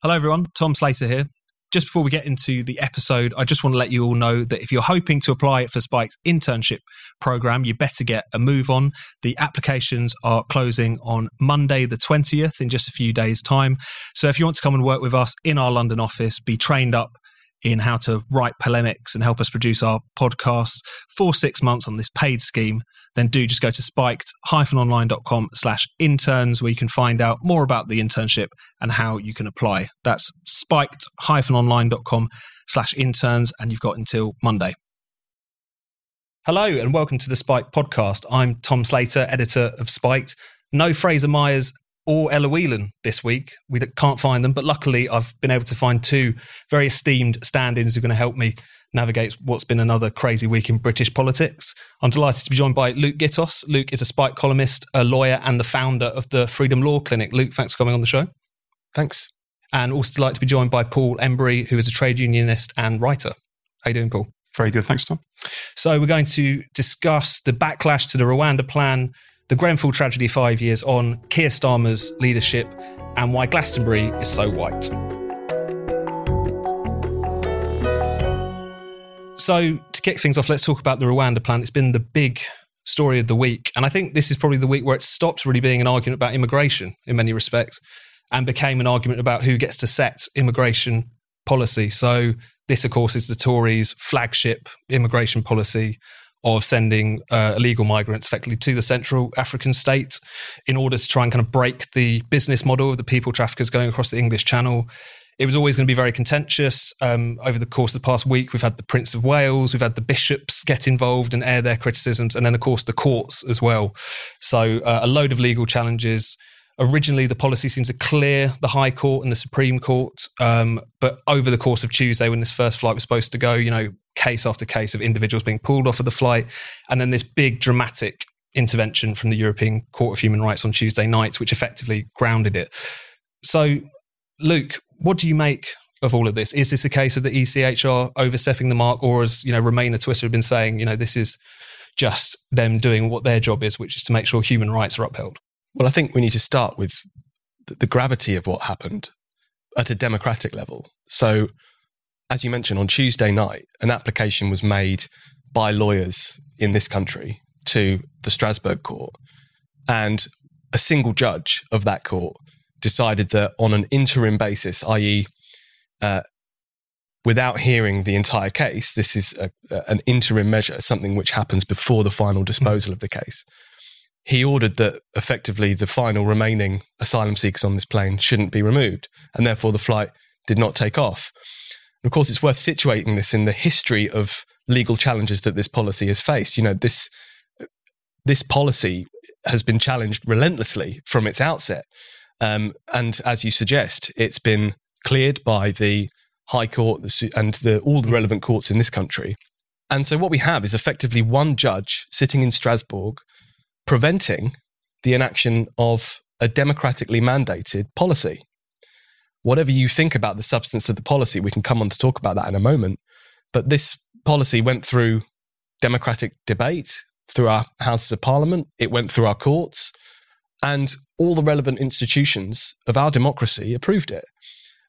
Hello, everyone. Tom Slater here. Just before we get into the episode, I just want to let you all know that if you're hoping to apply for Spiked's internship program, you better get a move on. The applications are closing on Monday, the 20th, in just a few days' time. So if you want to come and work with us in our London office, be trained up in how to write polemics and help us produce our podcasts for six months on this paid scheme, then do just go to spiked-online.com slash interns where you can find out more about the internship and how you can apply. That's spiked-online.com slash interns and you've got until Monday. Hello and welcome to the Spiked podcast. I'm Tom Slater, editor of Spiked. No Fraser Myers or Ella Whelan this week. We can't find them, but luckily I've been able to find two very esteemed stand-ins who are going to help me navigate what's been another crazy week in British politics. I'm delighted to be joined by Luke Gittos. Luke is a Spiked columnist, a lawyer, and the founder of the Freedom Law Clinic. Luke, thanks for coming on the show. Thanks. And also delighted to be joined by Paul Embery, who is a trade unionist and writer. How you doing, Paul? Very good, thanks, Tom. So we're going to discuss the backlash to the Rwanda plan, the Grenfell tragedy five years on, Keir Starmer's leadership, and why Glastonbury is so white. So, to kick things off, let's talk about the Rwanda plan. It's been the big story of the week. And I think this is probably the week where it stopped really being an argument about immigration in many respects and became an argument about who gets to set immigration policy. So, this, of course, is the Tories' flagship immigration policy of sending uh, illegal migrants effectively to the Central African state in order to try and kind of break the business model of the people traffickers going across the English Channel. It was always going to be very contentious. Um, over the course of the past week, we've had the Prince of Wales, we've had the bishops get involved and air their criticisms, and then, of course, the courts as well. So, uh, a load of legal challenges. Originally, the policy seems to clear the High Court and the Supreme Court, um, but over the course of Tuesday, when this first flight was supposed to go, you know, case after case of individuals being pulled off of the flight, and then this big dramatic intervention from the European Court of Human Rights on Tuesday night, which effectively grounded it. So, Luke, what do you make of all of this? Is this a case of the ECHR overstepping the mark, or as you know, Remainer Twitter have been saying, you know, this is just them doing what their job is, which is to make sure human rights are upheld? Well, I think we need to start with the gravity of what happened at a democratic level. So, as you mentioned, on Tuesday night, an application was made by lawyers in this country to the Strasbourg court. And a single judge of that court decided that on an interim basis, i.e., uh, without hearing the entire case, this is a, an interim measure, something which happens before the final disposal of the case. He ordered that effectively the final remaining asylum seekers on this plane shouldn't be removed, and therefore the flight did not take off. And of course, it's worth situating this in the history of legal challenges that this policy has faced. You know, this this policy has been challenged relentlessly from its outset, um, and as you suggest, it's been cleared by the High Court and the, all the relevant courts in this country. And so, what we have is effectively one judge sitting in Strasbourg preventing the inaction of a democratically mandated policy whatever you think about the substance of the policy, we can come on to talk about that in a moment. But this policy went through democratic debate, through our Houses of Parliament, it went through our courts, and all the relevant institutions of our democracy approved it.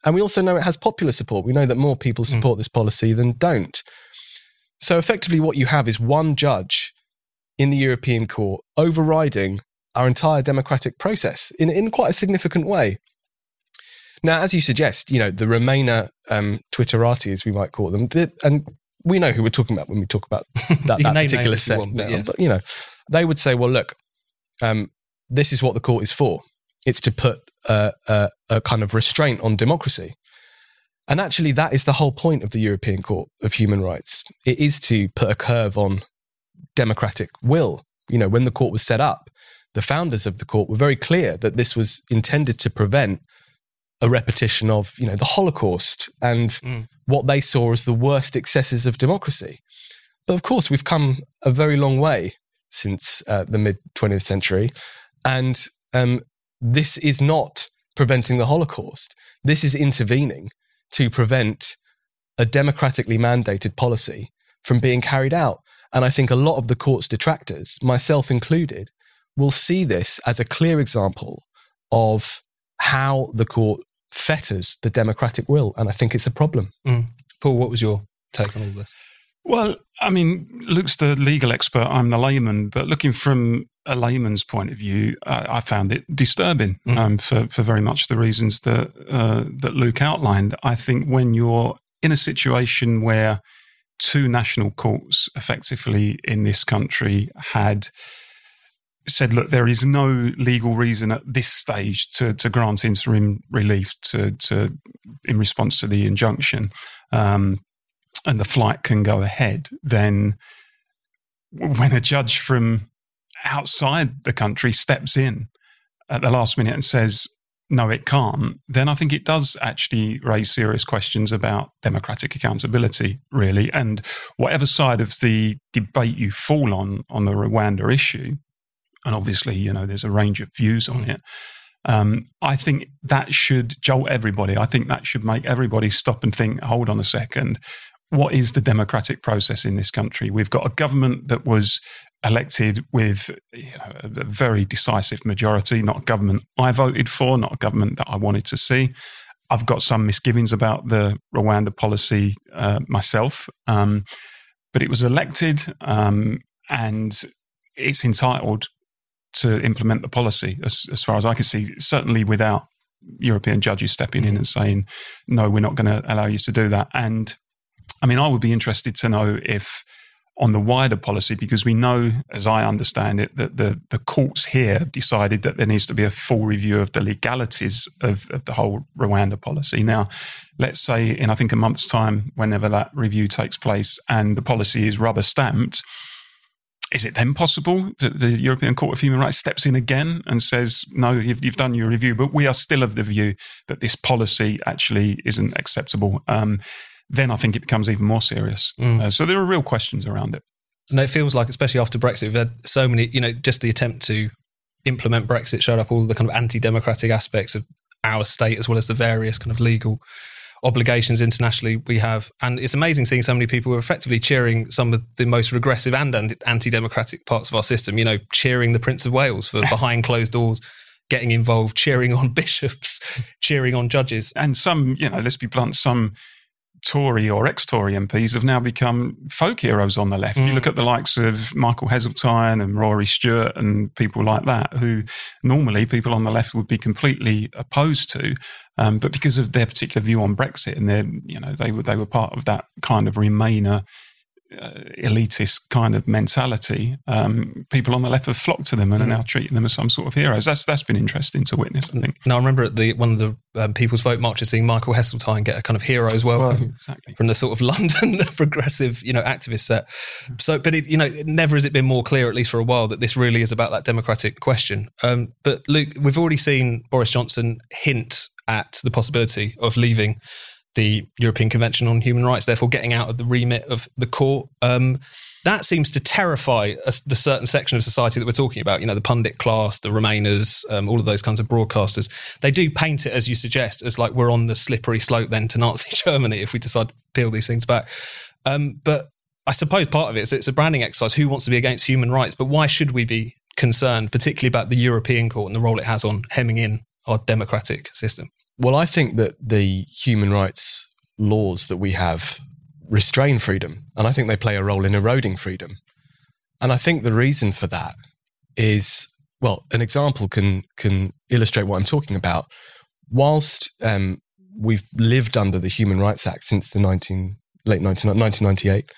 And we also know it has popular support. We know that more people hmm. support mm. this policy than don't. So effectively, what you have is one judge in the European Court overriding our entire democratic process in, in quite a significant way. Now, as you suggest, you know, the Remainer um, Twitterati, as we might call them, and we know who we're talking about when we talk about that, that particular set. Want, but, yes. but, you know, they would say, well, look, um, this is what the court is for. It's to put a, a, a kind of restraint on democracy. And actually, that is the whole point of the European Court of Human Rights. It is to put a curve on democratic will. You know, when the court was set up, the founders of the court were very clear that this was intended to prevent a repetition of you know the Holocaust and mm. what they saw as the worst excesses of democracy. But of course, we've come a very long way since uh, the mid 20th century, and um, this is not preventing the Holocaust. This is intervening to prevent a democratically mandated policy from being carried out. And I think a lot of the court's detractors, myself included, will see this as a clear example of how the court fetters the democratic will. And I think it's a problem. Mm. Paul, what was your take on all this? Well, I mean, Luke's the legal expert, I'm the layman, but looking from a layman's point of view, I, I found it disturbing mm. um, for, for very much the reasons that, uh, that Luke outlined. I think when you're in a situation where two national courts effectively in this country had said, look, there is no legal reason at this stage to, to grant interim relief to, to in response to the injunction, um, and the flight can go ahead, then when a judge from outside the country steps in at the last minute and says, no, it can't, then I think it does actually raise serious questions about democratic accountability, really. And whatever side of the debate you fall on on the Rwanda issue, and obviously, you know, there's a range of views on it. Um, I think that should jolt everybody. I think that should make everybody stop and think, hold on a second. What is the democratic process in this country? We've got a government that was elected with you know, a very decisive majority, not a government I voted for, not a government that I wanted to see. I've got some misgivings about the Rwanda policy uh, myself, um, but it was elected um, and it's entitled to implement the policy, as, as far as I can see, certainly without European judges stepping in mm. and saying, no, we're not going to allow you to do that. And I mean, I would be interested to know if on the wider policy, because we know, as I understand it, that the, the courts here decided that there needs to be a full review of the legalities of, of the whole Rwanda policy. Now, let's say in, I think, a month's time, whenever that review takes place and the policy is rubber stamped, is it then possible that the European Court of Human Rights steps in again and says, no, you've, you've done your review, but we are still of the view that this policy actually isn't acceptable? Um, then I think it becomes even more serious. Mm. Uh, so there are real questions around it. No, it feels like, especially after Brexit, we've had so many, you know, just the attempt to implement Brexit showed up all the kind of anti democratic aspects of our state as well as the various kind of legal obligations internationally we have. And it's amazing seeing so many people who are effectively cheering some of the most regressive and anti democratic parts of our system, you know, cheering the Prince of Wales for behind closed doors. Getting involved, cheering on bishops, cheering on judges. And some, you know, let's be blunt, some Tory or ex-Tory MPs have now become folk heroes on the left. Mm. You look at the likes of Michael Heseltine and Rory Stewart and people like that, who normally people on the left would be completely opposed to, um, but because of their particular view on Brexit and their, you know, they were they were part of that kind of Remainer uh, elitist kind of mentality, um, people on the left have flocked to them and mm-hmm. are now treating them as some sort of heroes. That's that's been interesting to witness. I think. Now, I remember at the one of the um, People's Vote marches, seeing Michael Heseltine get a kind of hero's welcome well, exactly. from the sort of London progressive, you know, activist set. So, but it, you know, never has it been more clear, at least for a while, that this really is about that democratic question. Um, but Luke, we've already seen Boris Johnson hint at the possibility of leaving the European Convention on Human Rights, therefore getting out of the remit of the court. Um, that seems to terrify a, the certain section of society that we're talking about. You know, the pundit class, the Remainers, um, all of those kinds of broadcasters. They do paint it, as you suggest, as like we're on the slippery slope then to Nazi Germany if we decide to peel these things back. Um, but I suppose part of it is it's a branding exercise. Who wants to be against human rights? But why should we be concerned, particularly about the European Court and the role it has on hemming in our democratic system? Well, I think that the human rights laws that we have restrain freedom, and I think they play a role in eroding freedom. And I think the reason for that is well, an example can can illustrate what I'm talking about. Whilst um, we've lived under the Human Rights Act since the 19, late 19, 1998,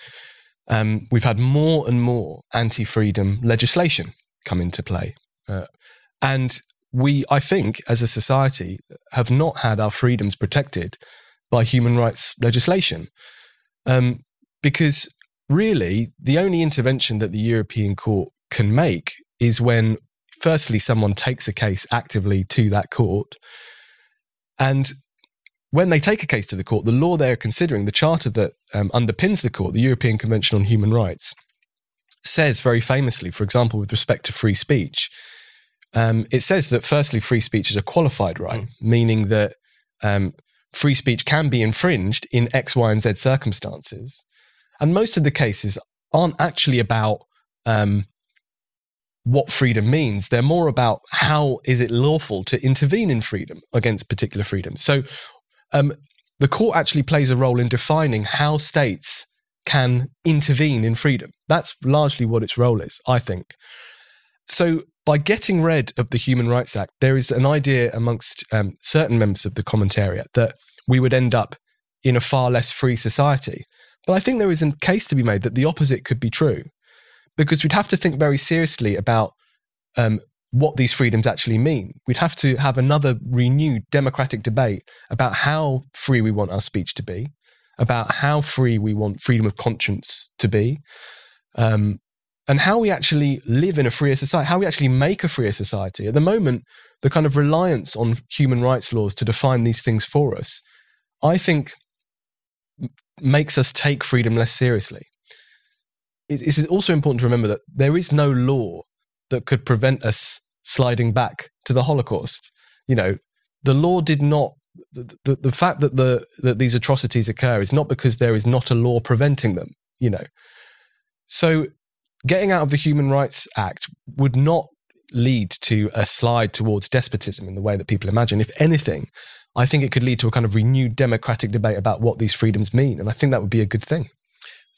um, we've had more and more anti-freedom legislation come into play. Uh, and we, I think, as a society, have not had our freedoms protected by human rights legislation. Um, because really, the only intervention that the European Court can make is when, firstly, someone takes a case actively to that court. And when they take a case to the court, the law they're considering, the charter that um, underpins the court, the European Convention on Human Rights, says very famously, for example, with respect to free speech, um, it says that firstly, free speech is a qualified right, mm. meaning that um, free speech can be infringed in X, Y, and Z circumstances. And most of the cases aren't actually about um, what freedom means. They're more about how is it lawful to intervene in freedom against particular freedoms. So um, the court actually plays a role in defining how states can intervene in freedom. That's largely what its role is, I think. So by getting rid of the Human Rights Act, there is an idea amongst um, certain members of the commentariat that we would end up in a far less free society. But I think there is a case to be made that the opposite could be true because we'd have to think very seriously about um, what these freedoms actually mean. We'd have to have another renewed democratic debate about how free we want our speech to be, about how free we want freedom of conscience to be, um, and how we actually live in a freer society, how we actually make a freer society. At the moment, the kind of reliance on human rights laws to define these things for us, I think, makes us take freedom less seriously it's also important to remember that there is no law that could prevent us sliding back to the Holocaust. You know, the law did not. The, the, the fact that the that these atrocities occur is not because there is not a law preventing them. You know, so getting out of the Human Rights Act would not lead to a slide towards despotism in the way that people imagine. If anything, I think it could lead to a kind of renewed democratic debate about what these freedoms mean, and I think that would be a good thing.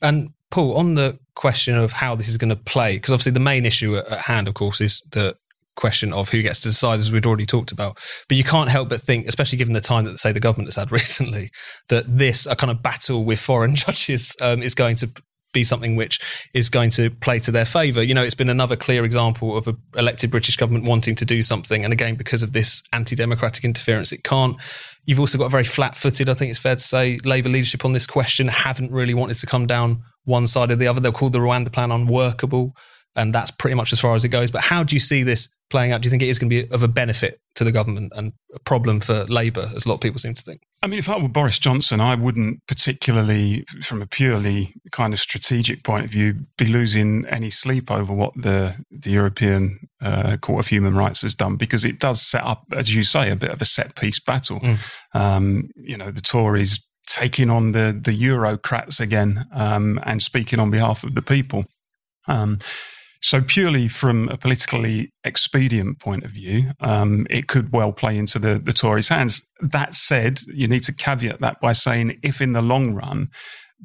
And Paul, on the question of how this is going to play, because obviously the main issue at, hand, of course, is the question of who gets to decide, as we'd already talked about. But you can't help but think, especially given the time that, say, the government has had recently, that this, a kind of battle with foreign judges, um, is going to be something which is going to play to their favour. You know, it's been another clear example of an elected British government wanting to do something. And again, because of this anti democratic interference, it can't. You've also got a very flat footed, I think it's fair to say, Labour leadership on this question haven't really wanted to come down one side or the other. They'll call the Rwanda plan unworkable, and that's pretty much as far as it goes. But how do you see this playing out? Do you think it is going to be of a benefit to the government and a problem for Labour, as a lot of people seem to think? I mean, if I were Boris Johnson, I wouldn't particularly, from a purely kind of strategic point of view, be losing any sleep over what the the European uh, Court of Human Rights has done because it does set up, as you say, a bit of a set piece battle. Mm. Um, you know, the Tories taking on the the Eurocrats again um, and speaking on behalf of the people. Um, so purely from a politically expedient point of view, um, it could well play into the, the Tories' hands. That said, you need to caveat that by saying if in the long run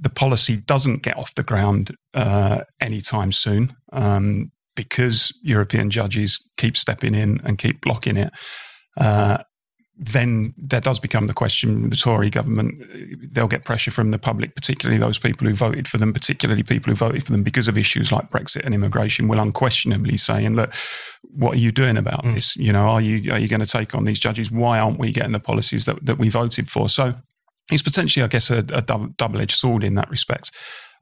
the policy doesn't get off the ground uh, anytime soon, um, because European judges keep stepping in and keep blocking it, uh, then there does become the question the Tory government, they'll get pressure from the public, particularly those people who voted for them, particularly people who voted for them because of issues like Brexit and immigration, will unquestionably say, and look, what are you doing about mm. this? You know, are you are you going to take on these judges? Why aren't we getting the policies that, that we voted for? So it's potentially, I guess, a, a double edged sword in that respect.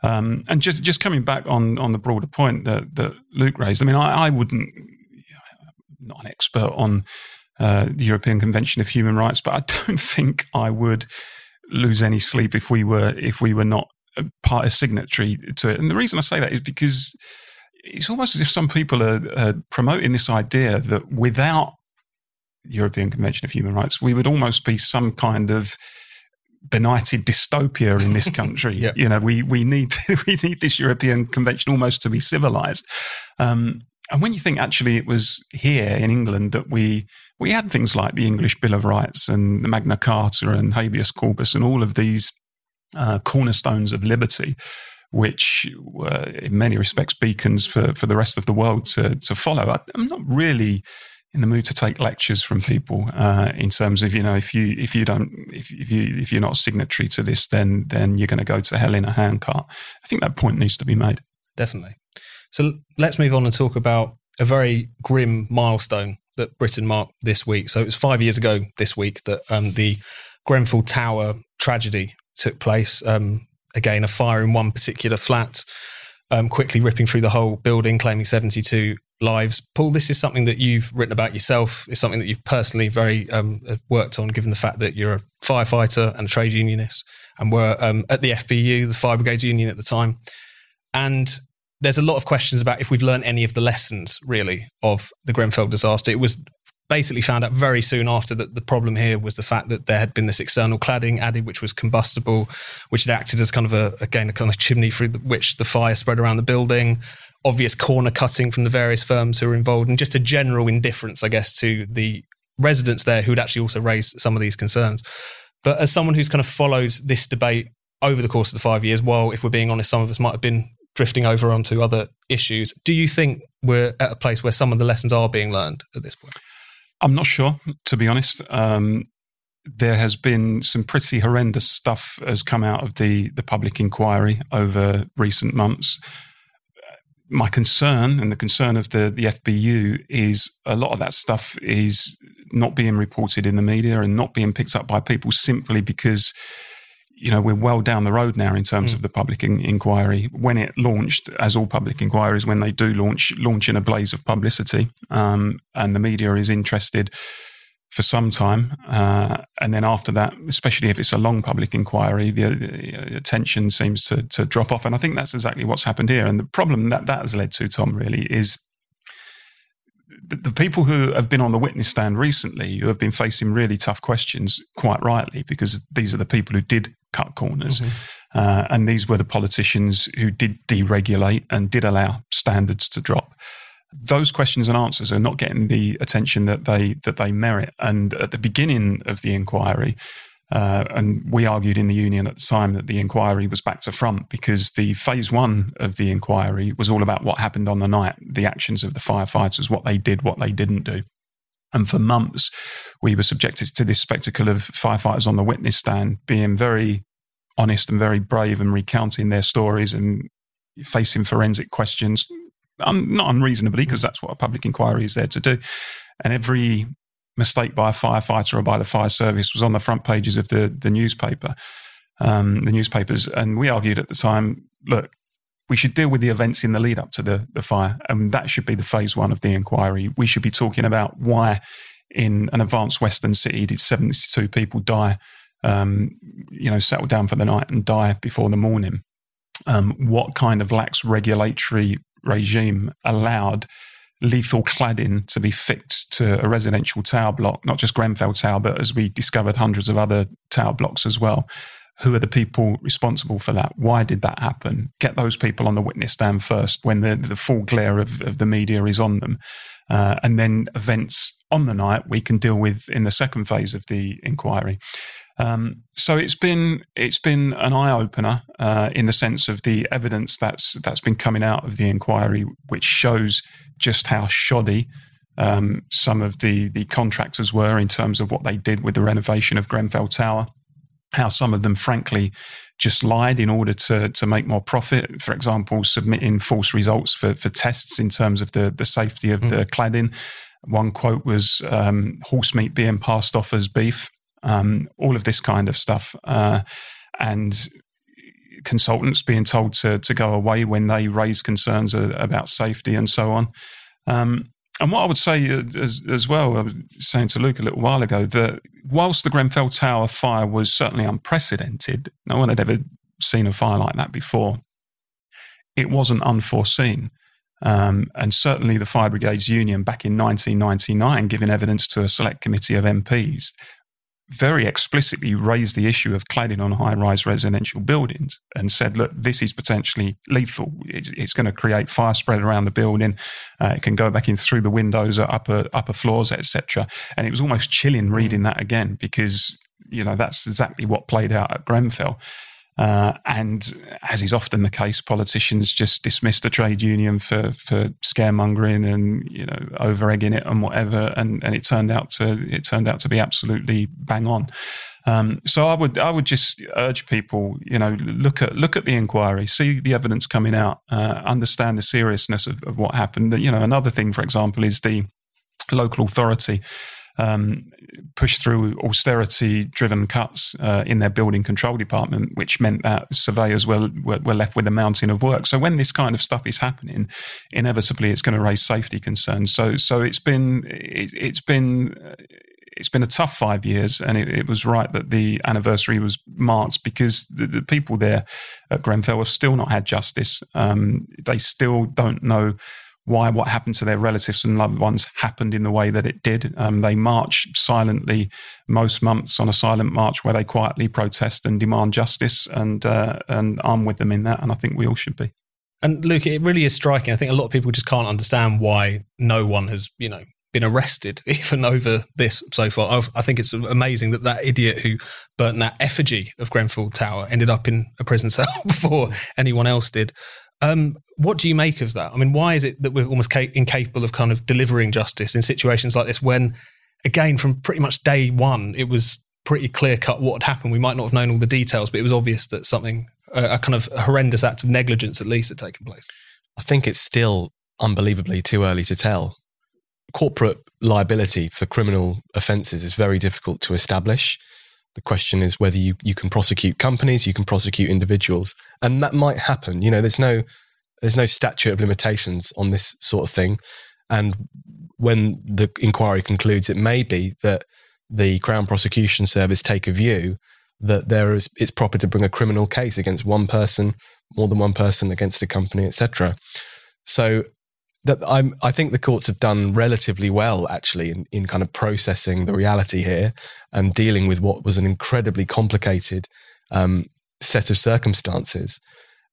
Um, and just just coming back on on the broader point that, that Luke raised, I mean, I, I wouldn't, I'm not an expert on uh, the European Convention of Human Rights, but I don't think I would lose any sleep if we were if we were not part of signatory to it. And the reason I say that is because it's almost as if some people are, are promoting this idea that without the European Convention of Human Rights, we would almost be some kind of benighted dystopia in this country. yep. You know, we we need we need this European Convention almost to be civilized. Um, and when you think actually it was here in England that we we had things like the English Bill of Rights and the Magna Carta and habeas corpus and all of these uh, cornerstones of liberty, which were in many respects beacons for, for the rest of the world to, to follow. I, am not really in the mood to take lectures from people uh, in terms of you know if you if you don't if, if you if you're not signatory to this then then you're going to go to hell in a handcart. I think that point needs to be made. Definitely. So let's move on and talk about a very grim milestone that Britain marked this week. So it was five years ago this week that um, the Grenfell Tower tragedy took place. Um, again, a fire in one particular flat, um, quickly ripping through the whole building, claiming 72 lives. Paul, this is something that you've written about yourself. It's something that you've personally very um, worked on, given the fact that you're a firefighter and a trade unionist, and were um, at the FBU, the Fire Brigades Union at the time. And there's a lot of questions about if we've learned any of the lessons really of the Grenfell disaster. It was basically found out very soon after that the problem here was the fact that there had been this external cladding added, which was combustible, which had acted as kind of a, again, a kind of chimney through which the fire spread around the building. Obvious corner cutting from the various firms who were involved, and just a general indifference, I guess, to the residents there who'd actually also raised some of these concerns. But as someone who's kind of followed this debate over the course of the five years, while if we're being honest, some of us might have been drifting over onto other issues, do you think we're at a place where some of the lessons are being learned at this point? I'm not sure, to be honest. Um, there has been some pretty horrendous stuff has come out of the the public inquiry over recent months. My concern and the concern of the the FBU is a lot of that stuff is not being reported in the media and not being picked up by people simply because you know, we're well down the road now in terms mm. of the public in- inquiry. When it launched, as all public inquiries, when they do launch, launch in a blaze of publicity, um, and the media is interested for some time, uh, and then after that, especially if it's a long public inquiry, the, the attention seems to to drop off. And I think that's exactly what's happened here. And the problem that that has led to, Tom, really, is the, the, people who have been on the witness stand recently, who have been facing really tough questions, quite rightly, because these are the people who did cut corners. Mm-hmm. Uh, and these were the politicians who did deregulate and did allow standards to drop. Those questions and answers are not getting the attention that they that they merit. And at the beginning of the inquiry, uh, and we argued in the union at the time that the inquiry was back to front because the phase one of the inquiry was all about what happened on the night, the actions of the firefighters, what they did, what they didn't do. And for months, we were subjected to this spectacle of firefighters on the witness stand being very honest and very brave and recounting their stories and facing forensic questions, um, not unreasonably, because that's what a public inquiry is there to do. And every mistake by a firefighter or by the fire service was on the front pages of the, the newspaper, um, the newspapers. And we argued at the time, look, we should deal with the events in the lead up to the, the fire. And that should be the phase one of the inquiry. We should be talking about why in an advanced Western city did 72 people die, um, you know, settle down for the night and die before the morning. Um, what kind of lax regulatory regime allowed lethal cladding to be fixed to a residential tower block, not just Grenfell Tower, but as we discovered, hundreds of other tower blocks as well who are the people responsible for that? Why did that happen? Get those people on the witness stand first when the, the full glare of, of the media is on them. Uh, and then events on the night we can deal with in the second phase of the inquiry. Um, so it's been it's been an eye opener uh, in the sense of the evidence that's that's been coming out of the inquiry, which shows just how shoddy um, some of the the contractors were in terms of what they did with the renovation of Grenfell Tower how some of them, frankly, just lied in order to to make more profit. For example, submitting false results for for tests in terms of the the safety of mm. the cladding. One quote was um, horse meat being passed off as beef. Um, all of this kind of stuff, uh, and consultants being told to to go away when they raise concerns about safety and so on. Um, and what I would say uh, as, as well, I was saying to Luke a little while ago, that whilst the Grenfell Tower fire was certainly unprecedented, no one had ever seen a fire like that before, it wasn't unforeseen. Um, and certainly the Fire Brigades Union back in 1999, giving evidence to a select committee of MPs, very explicitly raised the issue of cladding on high rise residential buildings and said, look, this is potentially lethal. It's, it's going to create fire spread around the building. Uh, it can go back in through the windows at upper, upper floors, etc. And it was almost chilling reading that again because, you know, that's exactly what played out at Grenfell. Uh, and as is often the case, politicians just dismiss the trade union for, for scaremongering and you know over egging it and whatever, and, and it turned out to it turned out to be absolutely bang on. Um, so I would I would just urge people, you know, look at look at the inquiry, see the evidence coming out, uh, understand the seriousness of, of what happened. You know, another thing, for example, is the local authority um, push through austerity driven cuts uh, in their building control department, which meant that surveyors were, were, were, left with a mountain of work. So when this kind of stuff is happening, inevitably it's going to raise safety concerns. So, so it's been, it, has been, it's been a tough five years, and it, it, was right that the anniversary was marked because the, the people there at Grenfell have still not had justice. Um, they still don't know why what happened to their relatives and loved ones happened in the way that it did. Um, they march silently most months on a silent march where they quietly protest and demand justice, and uh, and I'm with them in that, and I think we all should be. And Luke, it really is striking. I think a lot of people just can't understand why no one has, you know, been arrested even over this so far. I think it's amazing that that idiot who burnt that effigy of Grenfell Tower ended up in a prison cell before anyone else did. Um, what do you make of that? I mean, why is it that we're almost ca- incapable of kind of delivering justice in situations like this when, again, from pretty much day one, it was pretty clear cut what had happened. We might not have known all the details, but it was obvious that something, a, a kind of horrendous act of negligence at least had taken place. I think it's still unbelievably too early to tell. Corporate liability for criminal offences is very difficult to establish. The question is whether you, you can prosecute companies, you can prosecute individuals, and that might happen. You know, there's no there's no statute of limitations on this sort of thing. And when the inquiry concludes, it may be that the Crown Prosecution Service take a view that there is it's proper to bring a criminal case against one person, more than one person against a company, etc. So that I'm, I think the courts have done relatively well actually in, in kind of processing the reality here and dealing with what was an incredibly complicated um, set of circumstances.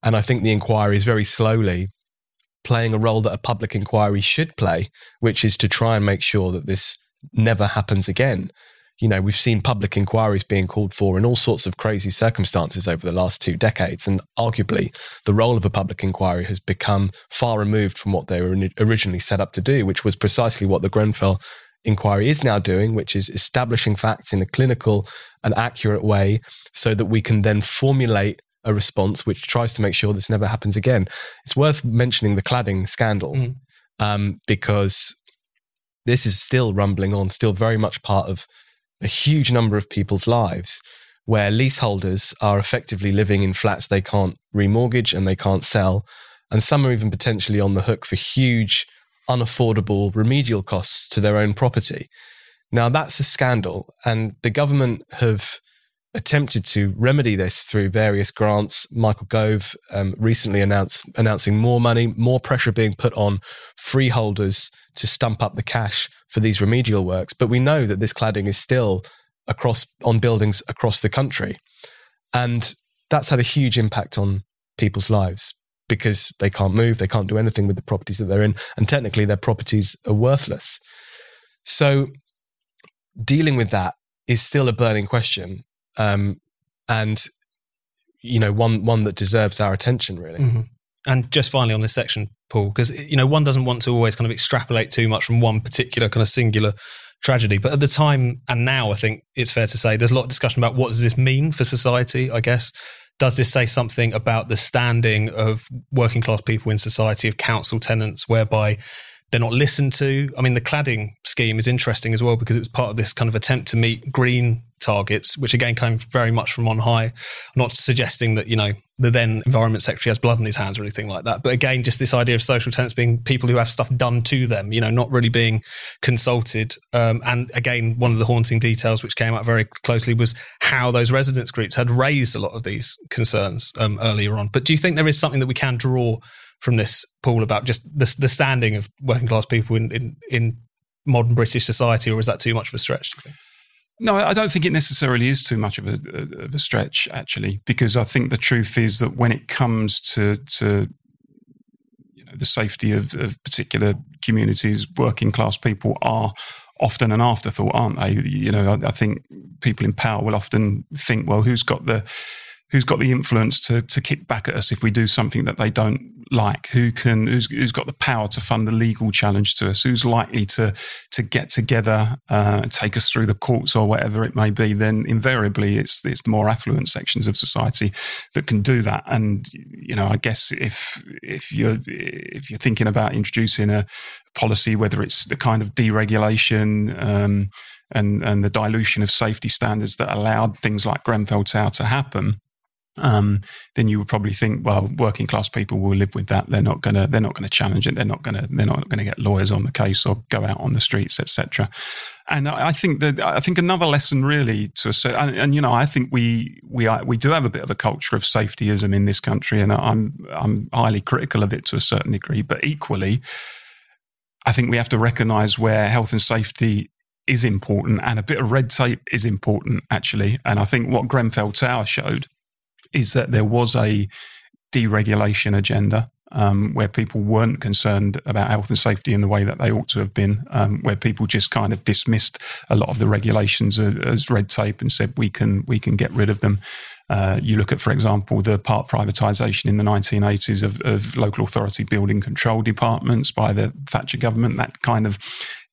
And I think the inquiry is very slowly playing a role that a public inquiry should play, which is to try and make sure that this never happens again you know, we've seen public inquiries being called for in all sorts of crazy circumstances over the last two decades. And arguably, the role of a public inquiry has become far removed from what they were originally set up to do, which was precisely what the Grenfell inquiry is now doing, which is establishing facts in a clinical and accurate way so that we can then formulate a response which tries to make sure this never happens again. It's worth mentioning the cladding scandal mm. um, because this is still rumbling on, still very much part of a huge number of people's lives where leaseholders are effectively living in flats they can't remortgage and they can't sell. And some are even potentially on the hook for huge, unaffordable remedial costs to their own property. Now, that's a scandal. And the government have attempted to remedy this through various grants. Michael Gove um, recently announced announcing more money, more pressure being put on freeholders to stump up the cash for these remedial works. But we know that this cladding is still across on buildings across the country, and that's had a huge impact on people's lives because they can't move, they can't do anything with the properties that they're in, and technically their properties are worthless. So dealing with that is still a burning question um, and you know one one that deserves our attention really. Mm-hmm. And just finally on this section, Paul, because you know one doesn't want to always kind of extrapolate too much from one particular kind of singular tragedy, but at the time and now, I think it's fair to say there's a lot of discussion about what does this mean for society. I guess does this say something about the standing of working class people in society, of council tenants, whereby they're not listened to. I mean, the cladding scheme is interesting as well because it was part of this kind of attempt to meet green targets, which again came very much from on high. I'm not suggesting that, you know, the then environment secretary has blood on his hands or anything like that. But again, just this idea of social tenants being people who have stuff done to them, you know, not really being consulted. Um, and again, one of the haunting details which came out very closely was how those residents groups had raised a lot of these concerns um, earlier on. But do you think there is something that we can draw from this, Paul, about just the, the standing of working class people in, in, in modern British society, or is that too much of a stretch? No, I don't think it necessarily is too much of a, of a stretch, actually, because I think the truth is that when it comes to, to you know, the safety of, of particular communities, working class people are often an afterthought, aren't they? You know, I, I, think people in power will often think, well, who's got the who's got the influence to to kick back at us if we do something that they don't like? Who can who's who's got the power to fund a legal challenge to us? Who's likely to to get together, uh, take us through the courts or whatever it may be? Then invariably, it's it's the more affluent sections of society that can do that. And you know, I guess if if you're if you're thinking about introducing a policy, whether it's the kind of deregulation. Um, and, and the dilution of safety standards that allowed things like Grenfell Tower to happen, um, then you would probably think, well, working class people will live with that. They're not gonna they're not gonna challenge it. They're not gonna they're not gonna get lawyers on the case or go out on the streets, etc. And I think that I think another lesson really to a certain and, and, you know I think we we are, we do have a bit of a culture of safetyism in this country, and I'm I'm highly critical of it to a certain degree. But equally, I think we have to recognise where health and safety is important and a bit of red tape is important actually. And I think what Grenfell Tower showed is that there was a deregulation agenda um, where people weren't concerned about health and safety in the way that they ought to have been, um, where people just kind of dismissed a lot of the regulations as, as red tape and said we can we can get rid of them. Uh, you look at, for example, the part privatisation in the 1980s of, of local authority building control departments by the Thatcher government. That kind of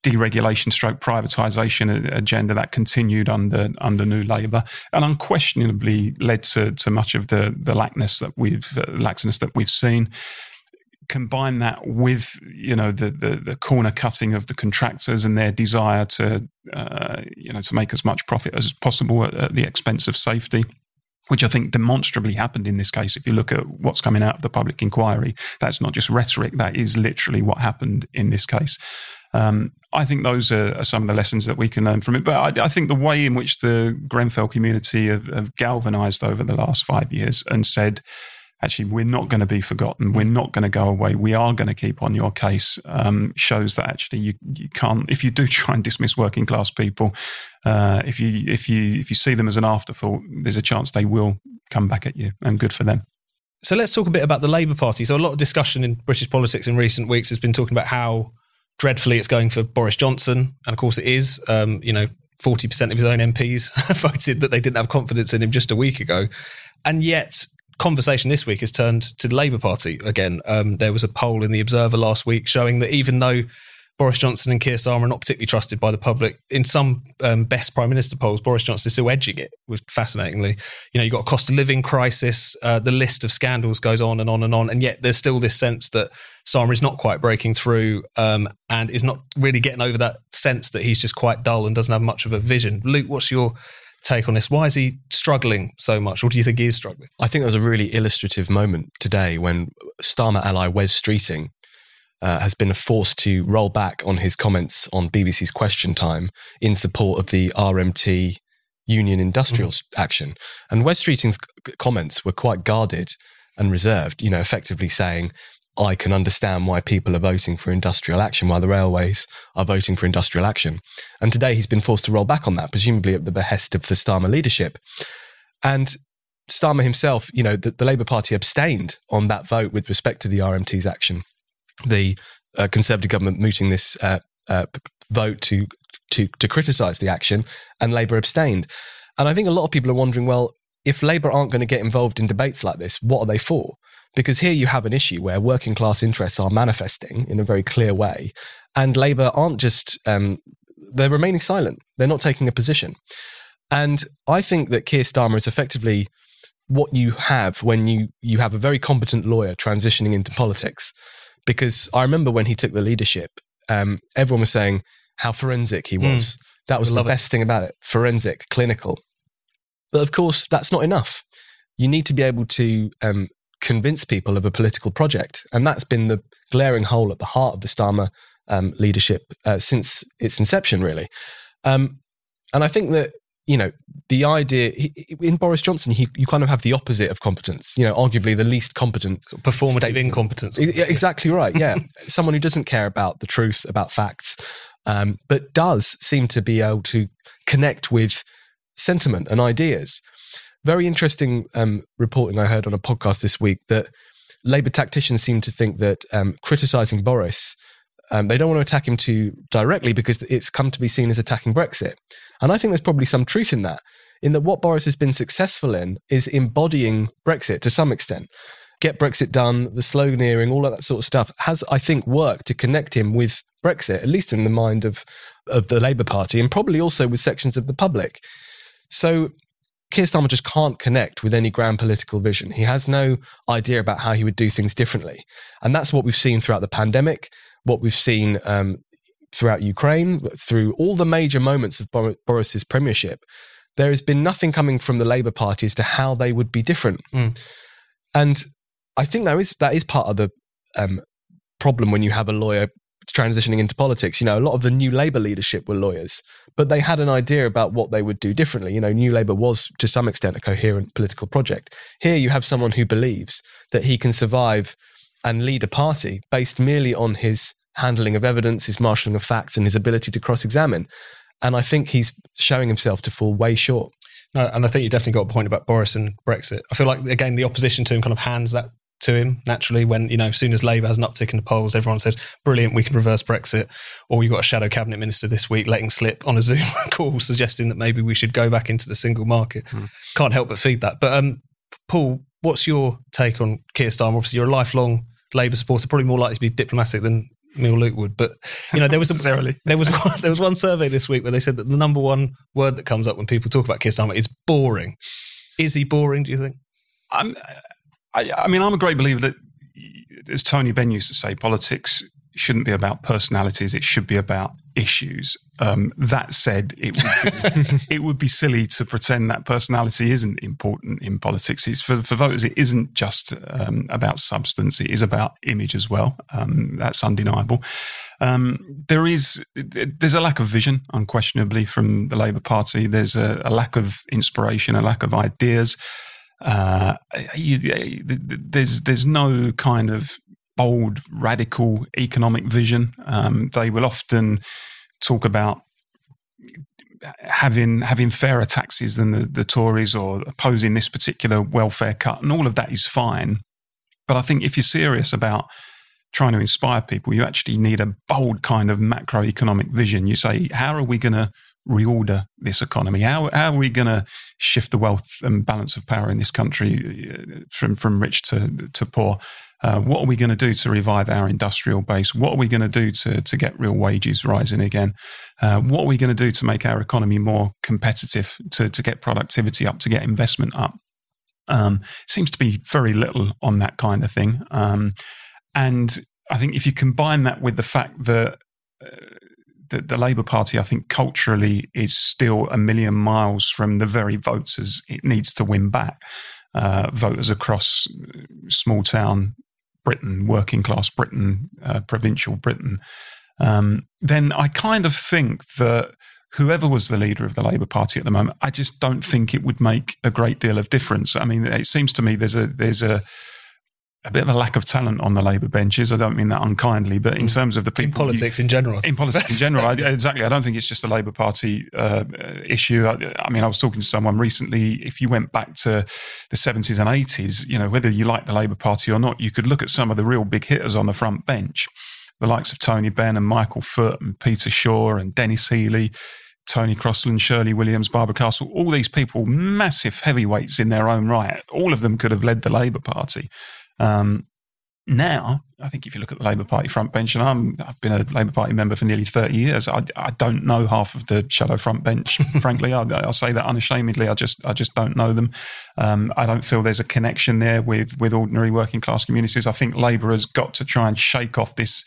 deregulation stroke privatisation agenda that continued under under New Labour and unquestionably led to, to much of the the laxness that we've uh, laxness that we've seen combine that with you know the, the, the corner cutting of the contractors and their desire to uh, you know to make as much profit as possible at, at, the expense of safety which I think demonstrably happened in this case. If you look at what's coming out of the public inquiry, that's not just rhetoric, that is literally what happened in this case. Um, I think those are, are, some of the lessons that we can learn from it. But I, I think the way in which the Grenfell community have, have galvanized over the last five years and said, actually, we're not going to be forgotten. We're not going to go away. We are going to keep on your case. Um, shows that actually you, you can't. If you do try and dismiss working class people, uh, if you if you if you see them as an afterthought, there's a chance they will come back at you, and good for them. So let's talk a bit about the Labour Party. So a lot of discussion in British politics in recent weeks has been talking about how dreadfully it's going for Boris Johnson, and of course it is. Um, you know, forty percent of his own MPs voted that they didn't have confidence in him just a week ago, and yet conversation this week has turned to the Labour Party again. Um, there was a poll in the Observer last week showing that even though Boris Johnson and Keir Starmer are not particularly trusted by the public. In some um, best prime minister polls, Boris Johnson is still edging it, which fascinatingly. You know, you've got a cost of living crisis, uh, the list of scandals goes on and on and on, and yet there's still this sense that Starmer is not quite breaking through um, and is not really getting over that sense that he's just quite dull and doesn't have much of a vision. Luke, what's your take on this? Why is he struggling so much, or do you think he is struggling? I think there was a really illustrative moment today when Starmer ally Wes Streeting uh, has been forced to roll back on his comments on BBC's Question Time in support of the RMT union industrial mm-hmm. action. And Wes Streeting's comments were quite guarded and reserved, you know, effectively saying, I can understand why people are voting for industrial action while the railways are voting for industrial action. And today he's been forced to roll back on that, presumably at the behest of the Starmer leadership. And Starmer himself, you know, the, the Labour Party abstained on that vote with respect to the RMT's action the uh, Conservative government mooting this uh, uh, vote to to to criticise the action, and Labour abstained. And I think a lot of people are wondering, well, if Labour aren't going to get involved in debates like this, what are they for? Because here you have an issue where working class interests are manifesting in a very clear way, and Labour aren't just um, they're remaining silent. They're not taking a position. And I think that Keir Starmer is effectively what you have when you you have a very competent lawyer transitioning into politics because I remember when he took the leadership, um, everyone was saying how forensic he was. Mm. That was the best it. thing about it forensic, clinical. But of course, that's not enough. You need to be able to um, convince people of a political project. And that's been the glaring hole at the heart of the Starmer um, leadership uh, since its inception, really. Um, and I think that you know, the idea in Boris Johnson, he, you kind of have the opposite of competence. You know, arguably the least competent, performative statesman. incompetence. Exactly right. Yeah, someone who doesn't care about the truth, about facts, um, but does seem to be able to connect with sentiment and ideas. Very interesting um, reporting I heard on a podcast this week that Labour tacticians seem to think that um, criticising Boris um, they don't want to attack him too directly because it's come to be seen as attacking Brexit. And I think there's probably some truth in that, in that what Boris has been successful in is embodying Brexit to some extent. Get Brexit done, the sloganeering, all of that sort of stuff has, I think, worked to connect him with Brexit, at least in the mind of, of the Labour Party and probably also with sections of the public. So Keir Starmer just can't connect with any grand political vision. He has no idea about how he would do things differently. And that's what we've seen throughout the pandemic what we've seen um, throughout Ukraine, through all the major moments of Boris's premiership, there has been nothing coming from the Labour Party as to how they would be different. Mm. And I think that is that is part of the um, problem when you have a lawyer transitioning into politics. You know, a lot of the new Labour leadership were lawyers, but they had an idea about what they would do differently. You know, New Labour was to some extent a coherent political project. Here you have someone who believes that he can survive and lead a party based merely on his handling of evidence, his marshalling of facts, and his ability to cross examine. And I think he's showing himself to fall way short. No, and I think you definitely got a point about Boris and Brexit. I feel like again the opposition to him kind of hands that to him naturally when you know as soon as Labour has an uptick in the polls, everyone says brilliant, we can reverse Brexit. Or you've got a shadow cabinet minister this week letting slip on a Zoom call suggesting that maybe we should go back into the single market. Hmm. Can't help but feed that. But um, Paul, what's your take on Keir Starmer? Obviously, you're a lifelong Labour supporter, probably more likely to be diplomatic than Neil Luke would. But you know, there was a, there was one, there was one survey this week where they said that the number one word that comes up when people talk about Keir Starmer is boring. Is he boring? Do you think? I'm, I, I mean, I'm a great believer that, as Tony Benn used to say, politics shouldn't be about personalities. It should be about issues. Um, that said, it would, be, it would be silly to pretend that personality isn't important in politics. It's for, for voters. It isn't just um, about substance. It is about image as well. Um, that's undeniable. Um, there is there's a lack of vision, unquestionably, from the Labour Party. There's a, a lack of inspiration, a lack of ideas. Uh, you, there's there's no kind of bold, radical economic vision. Um, they will often talk about having having fairer taxes than the, the Tories or opposing this particular welfare cut, and all of that is fine. But I think if you're serious about trying to inspire people, you actually need a bold kind of macroeconomic vision. You say, how are we going to reorder this economy? How, how are we going to shift the wealth and balance of power in this country uh, from, from rich to, to poor? Uh, what are we going to do to revive our industrial base? What are we going to do to, to get real wages rising again? Uh, what are we going to do to make our economy more competitive, to, to get productivity up, to get investment up? Um, seems to be very little on that kind of thing. Um, and I think if you combine that with the fact that uh, the, the Labour Party, I think culturally is still a million miles from the very voters it needs to win back. Uh, voters across small town Britain, working class Britain, uh, provincial Britain, um, then I kind of think that whoever was the leader of the Labour Party at the moment, I just don't think it would make a great deal of difference. I mean, it seems to me there's a there's a a bit of a lack of talent on the Labour benches. I don't mean that unkindly, but in mm. terms of the people. In politics you, in general. In politics in general, I, exactly. I don't think it's just a Labour Party uh, issue. I, I, mean, I was talking to someone recently. If you went back to the 70s and 80s, you know, whether you like the Labour Party or not, you could look at some of the real big hitters on the front bench, the likes of Tony Benn and Michael Foot and Peter Shore and Denis Healey. Tony Crosland, Shirley Williams, Barbara Castle, all these people, massive heavyweights in their own right. All of them could have led the Labour Party. Um, now, I think if you look at the Labour Party front bench, and I'm, I've been a Labour Party member for nearly 30 years, I, I don't know half of the shadow front bench, frankly. I, will say that unashamedly. I just, I just don't know them. Um, I don't feel there's a connection there with, with ordinary working class communities. I think Labour has got to try and shake off this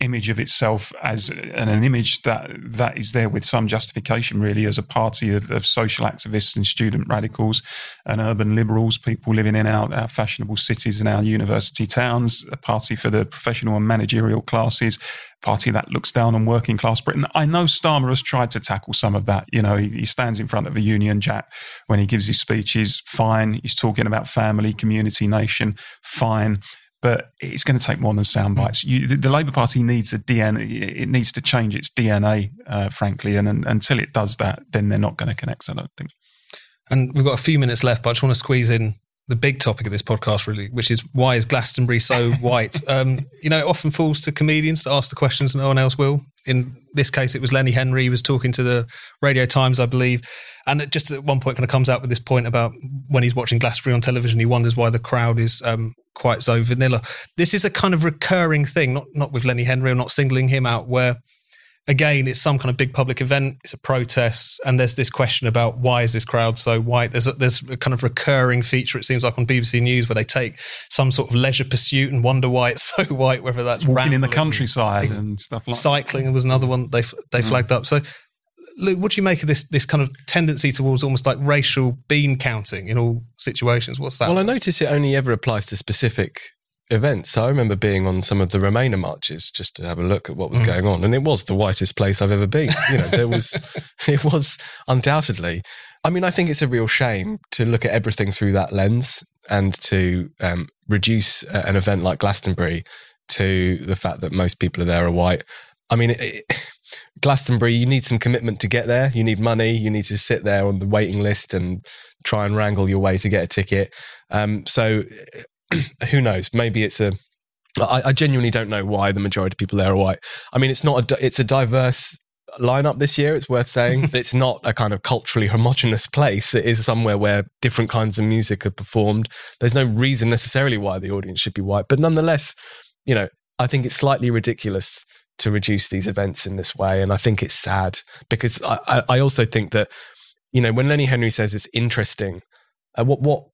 image of itself as an, an image that, that is there with some justification, really, as a party of, of social activists and student radicals and urban liberals, people living in our, our fashionable cities and our university towns, a party for the professional and managerial classes, party that looks down on working class Britain. I know Starmer has tried to tackle some of that. You know, he, he stands in front of a Union Jack when he gives his speeches, fine. He's talking about family, community, nation, fine but it's going to take more than sound bites. You, the, the, Labour Party needs a DNA. It needs to change its DNA, uh, frankly, and, and, until it does that, then they're not going to connect. I don't think. And we've got a few minutes left, but I just want to squeeze in the big topic of this podcast, really, which is why is Glastonbury so white? Um, you know, it often falls to comedians to ask the questions no one else will. In this case, it was Lenny Henry. He was talking to the Radio Times, I believe. And it just at one point kind of comes out with this point about when he's watching Glastonbury on television, he wonders why the crowd is um, quite so vanilla. This is a kind of recurring thing, not, not with Lenny Henry, I'm not singling him out, where again, it's some kind of big public event, it's a protest, and there's this question about why is this crowd so white? There's a, there's a kind of recurring feature, it seems like on BBC News, where they take some sort of leisure pursuit and wonder why it's so white, whether that's walking in the countryside and, and stuff like cycling was another one they they mm. flagged up. So. Luke, what do you make of this this kind of tendency towards almost like racial bean counting in all situations? What's that? Well, I notice it only ever applies to specific events. So I remember being on some of the Remainer marches just to have a look at what was mm. going on, and it was the whitest place I've ever been. You know, there was, it was undoubtedly. I mean, I think it's a real shame to look at everything through that lens and to um, reduce an event like Glastonbury to the fact that most people are there are white. I mean, it, Glastonbury, you need some commitment to get there. You need money. You need to sit there on the waiting list and try and wrangle your way to get a ticket. Um, so who knows? Maybe it's a. I, I genuinely don't know why the majority of people there are white. I mean, it's not a. It's a diverse lineup this year. It's worth saying it's not a kind of culturally homogenous place. It is somewhere where different kinds of music are performed. There's no reason necessarily why the audience should be white, but nonetheless, you know, I think it's slightly ridiculous to reduce these events in this way. And I think it's sad because I, I also think that, you know, when Lenny Henry says it's interesting, uh, what, what,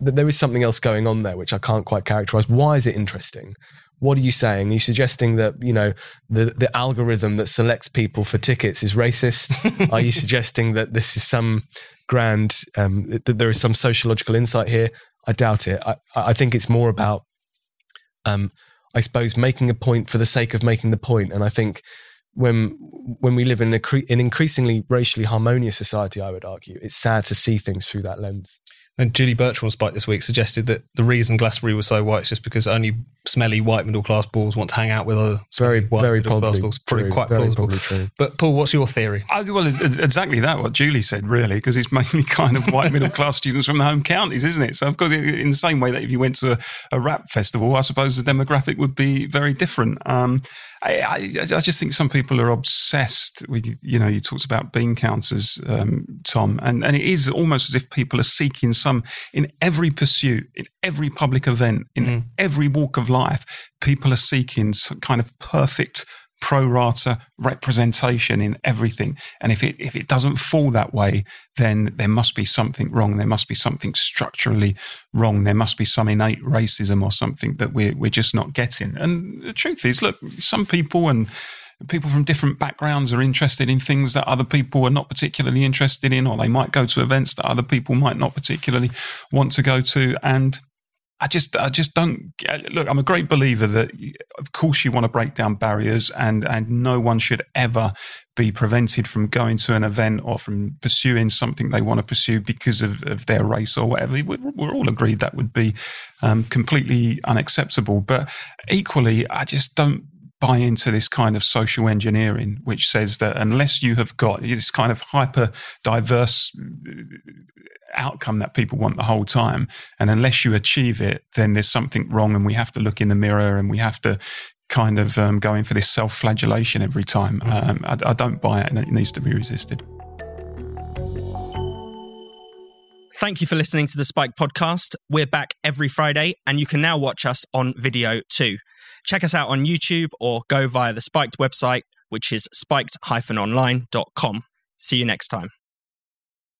there is something else going on there which I can't quite characterize. Why is it interesting? What are you saying? Are you suggesting that you know the the algorithm that selects people for tickets is racist? are you suggesting that this is some grand um, that there is some sociological insight here? I doubt it. I, I think it's more about um, I suppose, making a point for the sake of making the point. And I think when when we live in a, an increasingly racially harmonious society, I would argue it's sad to see things through that lens. And Julie Burchill on Spiked this week suggested that the reason Glastonbury was so white is just because only smelly white middle class balls want to hang out with other very white very middle class balls. Probably true, quite very plausible. true. But Paul, what's your theory? I, well, exactly that. What Julie said, really, because it's mainly kind of white middle class students from the home counties, isn't it? So, of course, in the same way that if you went to a, a rap festival, I suppose the demographic would be very different. Um, I, I, I, just think some people are obsessed with, you know, you talked about bean counters, um, Tom, and, and it is almost as if people are seeking some, in every pursuit, in every public event, in mm. every walk of life, people are seeking some kind of perfect pro rata representation in everything. And if it if it doesn't fall that way, then there must be something wrong. There must be something structurally wrong. There must be some innate racism or something that we're we're just not getting. And the truth is, look, some people and people from different backgrounds are interested in things that other people are not particularly interested in, or they might go to events that other people might not particularly want to go to. And I just, I just don't look. I'm a great believer that, of course, you want to break down barriers, and and no one should ever be prevented from going to an event or from pursuing something they want to pursue because of, of their race or whatever. We're, we're all agreed that would be um, completely unacceptable. But equally, I just don't buy into this kind of social engineering, which says that unless you have got this kind of hyper diverse outcome that people want the whole time. And unless you achieve it, then there's something wrong, and we have to look in the mirror and we have to kind of um, go in for this self flagellation every time. Mm-hmm. Um, I, I don't buy it, and it needs to be resisted. Thank you for listening to the Spiked podcast. We're back every Friday, and you can now watch us on video too. Check us out on YouTube or go via the Spiked website, which is spiked-online.com. See you next time.